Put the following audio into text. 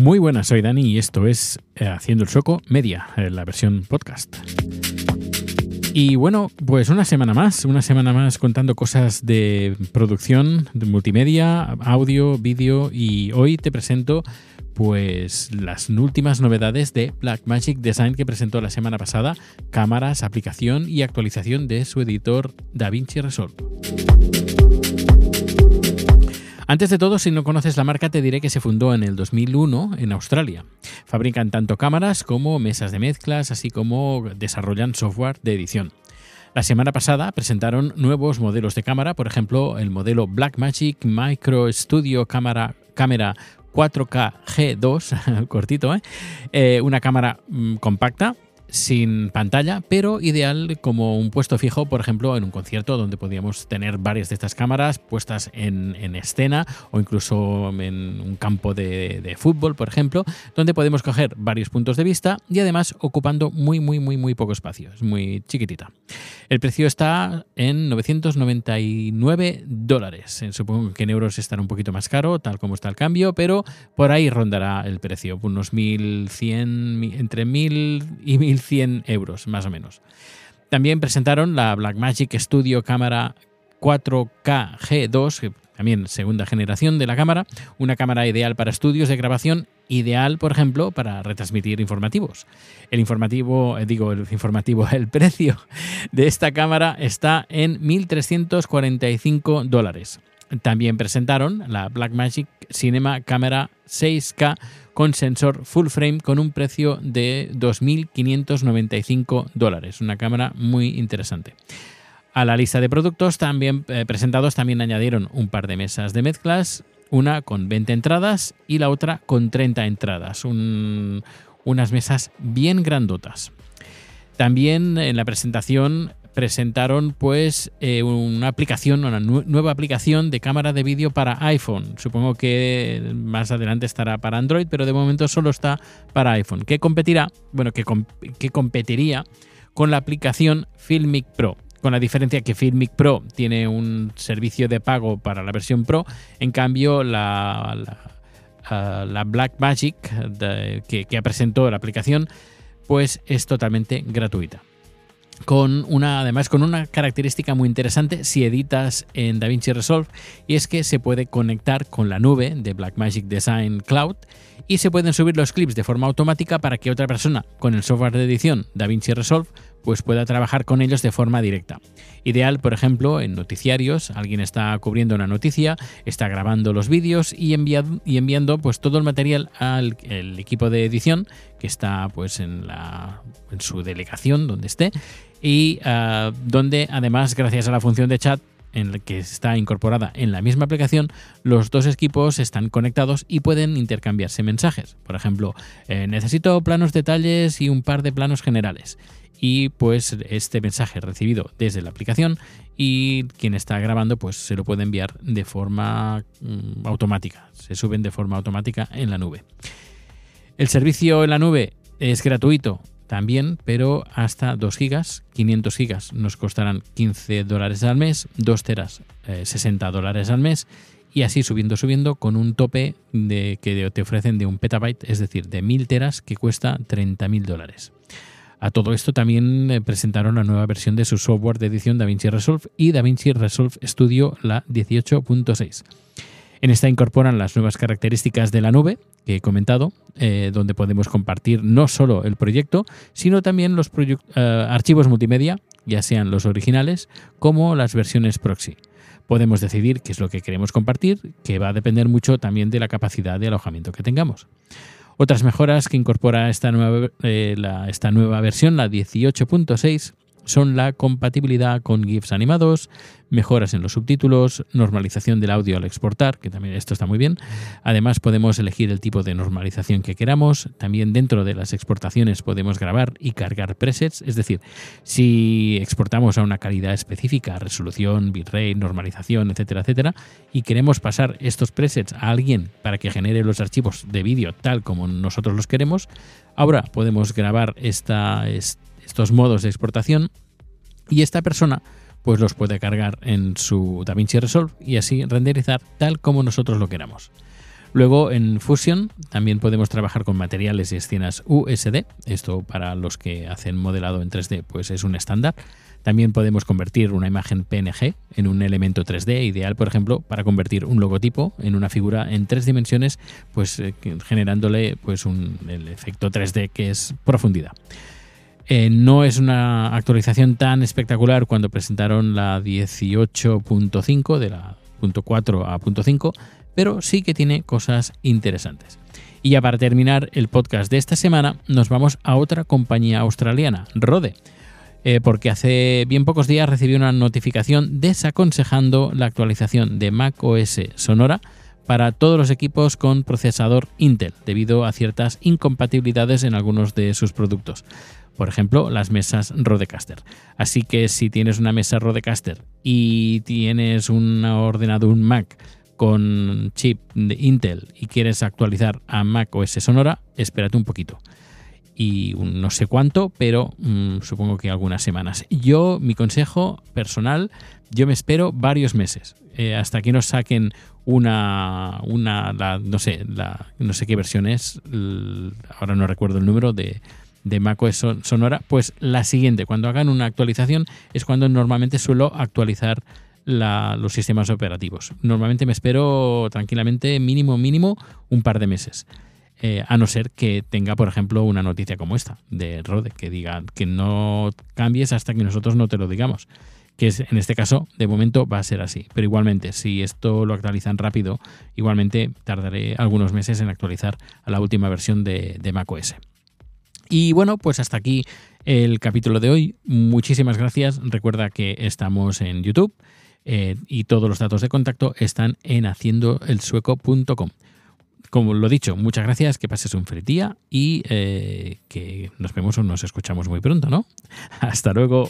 Muy buenas, soy Dani y esto es eh, Haciendo el Soco Media, eh, la versión podcast. Y bueno, pues una semana más, una semana más contando cosas de producción, de multimedia, audio, vídeo y hoy te presento pues las últimas novedades de Blackmagic Design que presentó la semana pasada, cámaras, aplicación y actualización de su editor DaVinci Resolve. Antes de todo, si no conoces la marca, te diré que se fundó en el 2001 en Australia. Fabrican tanto cámaras como mesas de mezclas, así como desarrollan software de edición. La semana pasada presentaron nuevos modelos de cámara, por ejemplo, el modelo Blackmagic Micro Studio Cámara, cámara 4K G2, cortito, ¿eh? ¿eh? una cámara mm, compacta sin pantalla, pero ideal como un puesto fijo, por ejemplo, en un concierto donde podíamos tener varias de estas cámaras puestas en, escena o incluso en un campo de, fútbol, por ejemplo, donde podemos coger varios puntos de vista y además ocupando muy, muy, muy, muy poco espacio. Es muy chiquitita. El precio está en 999 dólares. Supongo que en euros estará un poquito más caro, tal como está el cambio, pero por ahí rondará el precio, unos 1100, entre 1000 y 1000 100 euros, más o menos. También presentaron la Blackmagic Studio Cámara 4K G2, también segunda generación de la cámara, una cámara ideal para estudios de grabación, ideal, por ejemplo, para retransmitir informativos. El informativo, eh, digo, el informativo, el precio de esta cámara está en 1.345 dólares. También presentaron la Blackmagic Cinema Camera 6K con sensor full frame con un precio de 2.595 dólares. Una cámara muy interesante. A la lista de productos también eh, presentados también añadieron un par de mesas de mezclas, una con 20 entradas y la otra con 30 entradas. unas mesas bien grandotas. También en la presentación presentaron pues eh, una aplicación, una nueva aplicación de cámara de vídeo para iPhone. Supongo que más adelante estará para Android, pero de momento solo está para iPhone. Que competirá, bueno, que, que competiría con la aplicación Filmic Pro. Con la diferencia que Filmic Pro tiene un servicio de pago para la versión Pro, en cambio la, la, la Blackmagic que, que presentó la aplicación pues es totalmente gratuita con una, además con una característica muy interesante si editas en DaVinci Resolve y es que se puede conectar con la nube de Blackmagic Design Cloud y se pueden subir los clips de forma automática para que otra persona con el software de edición DaVinci Resolve pues pueda trabajar con ellos de forma directa. Ideal, por ejemplo, en noticiarios, alguien está cubriendo una noticia, está grabando los vídeos y, enviando pues todo el material al equipo de edición que está pues en, la, en su delegación donde esté y ah, donde además gracias a la función de chat en la que está incorporada en la misma aplicación, los dos equipos están conectados y pueden intercambiarse mensajes. Por ejemplo, eh, necesito planos detalles y un par de planos generales. Y pues este mensaje recibido desde la aplicación y quien está grabando pues se lo puede enviar de forma mm, automática. Se suben de forma automática en la nube. El servicio en la nube es gratuito también, pero hasta 2 gigas, 500 gigas nos costarán 15 dólares al mes, 2 teras 60 eh, dólares al mes y así subiendo, subiendo con un tope de, que te ofrecen de un petabyte, es decir, de 1000 teras que cuesta 30 mil dólares. A todo esto también eh, presentaron la nueva versión de su software de edición DaVinci Resolve y DaVinci Resolve Studio la 18.6. En esta incorporan las nuevas características de la nube que he comentado, eh, donde podemos compartir no solo el proyecto, sino también los eh, archivos multimedia, ya sean los originales como las versiones proxy. Podemos decidir qué es lo que queremos compartir, que va a depender mucho también de la capacidad de alojamiento que tengamos. Otras mejoras que incorpora esta nueva, eh, esta nueva versión, la 18.6, son la compatibilidad con GIFs animados, mejoras en los subtítulos, normalización del audio al exportar, que también esto está muy bien. Además podemos elegir el tipo de normalización que queramos. También dentro de las exportaciones podemos grabar y cargar presets, es decir, si exportamos a una calidad específica, resolución, bitrate, normalización, etcétera, etcétera, y queremos pasar estos presets a alguien para que genere los archivos de vídeo tal como nosotros los queremos, ahora podemos grabar esta, estos modos de exportación y esta persona pues los puede cargar en su DaVinci Resolve y así renderizar tal como nosotros lo queramos. Luego en Fusion también podemos trabajar con materiales y escenas USD. Esto para los que hacen modelado en 3D pues es un estándar. También podemos convertir una imagen PNG en un elemento 3D, ideal por ejemplo para convertir un logotipo en una figura en tres dimensiones, pues eh, generándole pues un, el efecto 3D que es profundidad. Eh, no es una actualización tan espectacular cuando presentaron la 18.5 de la .4 a .5, pero sí que tiene cosas interesantes. Y ya para terminar el podcast de esta semana, nos vamos a otra compañía australiana, Rode eh, porque hace bien pocos días recibí una notificación desaconsejando la actualización de Mac OS Sonora para todos los equipos con procesador Intel, debido a ciertas incompatibilidades en algunos de sus productos. Por ejemplo, las mesas Rodecaster. Así que si tienes una mesa Rodecaster y tienes un ordenador, un Mac con chip de Intel y quieres actualizar a Mac OS Sonora, espérate un poquito y no sé cuánto, pero mm, supongo que algunas semanas. Yo, mi consejo personal, yo me espero varios meses eh, hasta que nos saquen una, una no sé, la, no sé qué versión es, ahora no recuerdo el número de, de macOS Sonora, pues la siguiente, cuando hagan una actualización, es cuando normalmente suelo actualizar los sistemas operativos. Normalmente me espero tranquilamente, mínimo, mínimo, un par de meses. Eh, a no ser que tenga, por ejemplo, una noticia como esta de Rode, que diga que no cambies hasta que nosotros no te lo digamos. Que es, en este caso, de momento va a ser así. Pero igualmente, si esto lo actualizan rápido, igualmente tardaré algunos meses en actualizar a la última versión de, macOS. Y bueno, pues hasta aquí el capítulo de hoy. Muchísimas gracias. Recuerda que estamos en YouTube eh, y todos los datos de contacto están en haciendoelsueco.com como lo dicho, muchas gracias, que pases un feliz día y eh, que nos vemos o nos escuchamos muy pronto, ¿no? Hasta luego.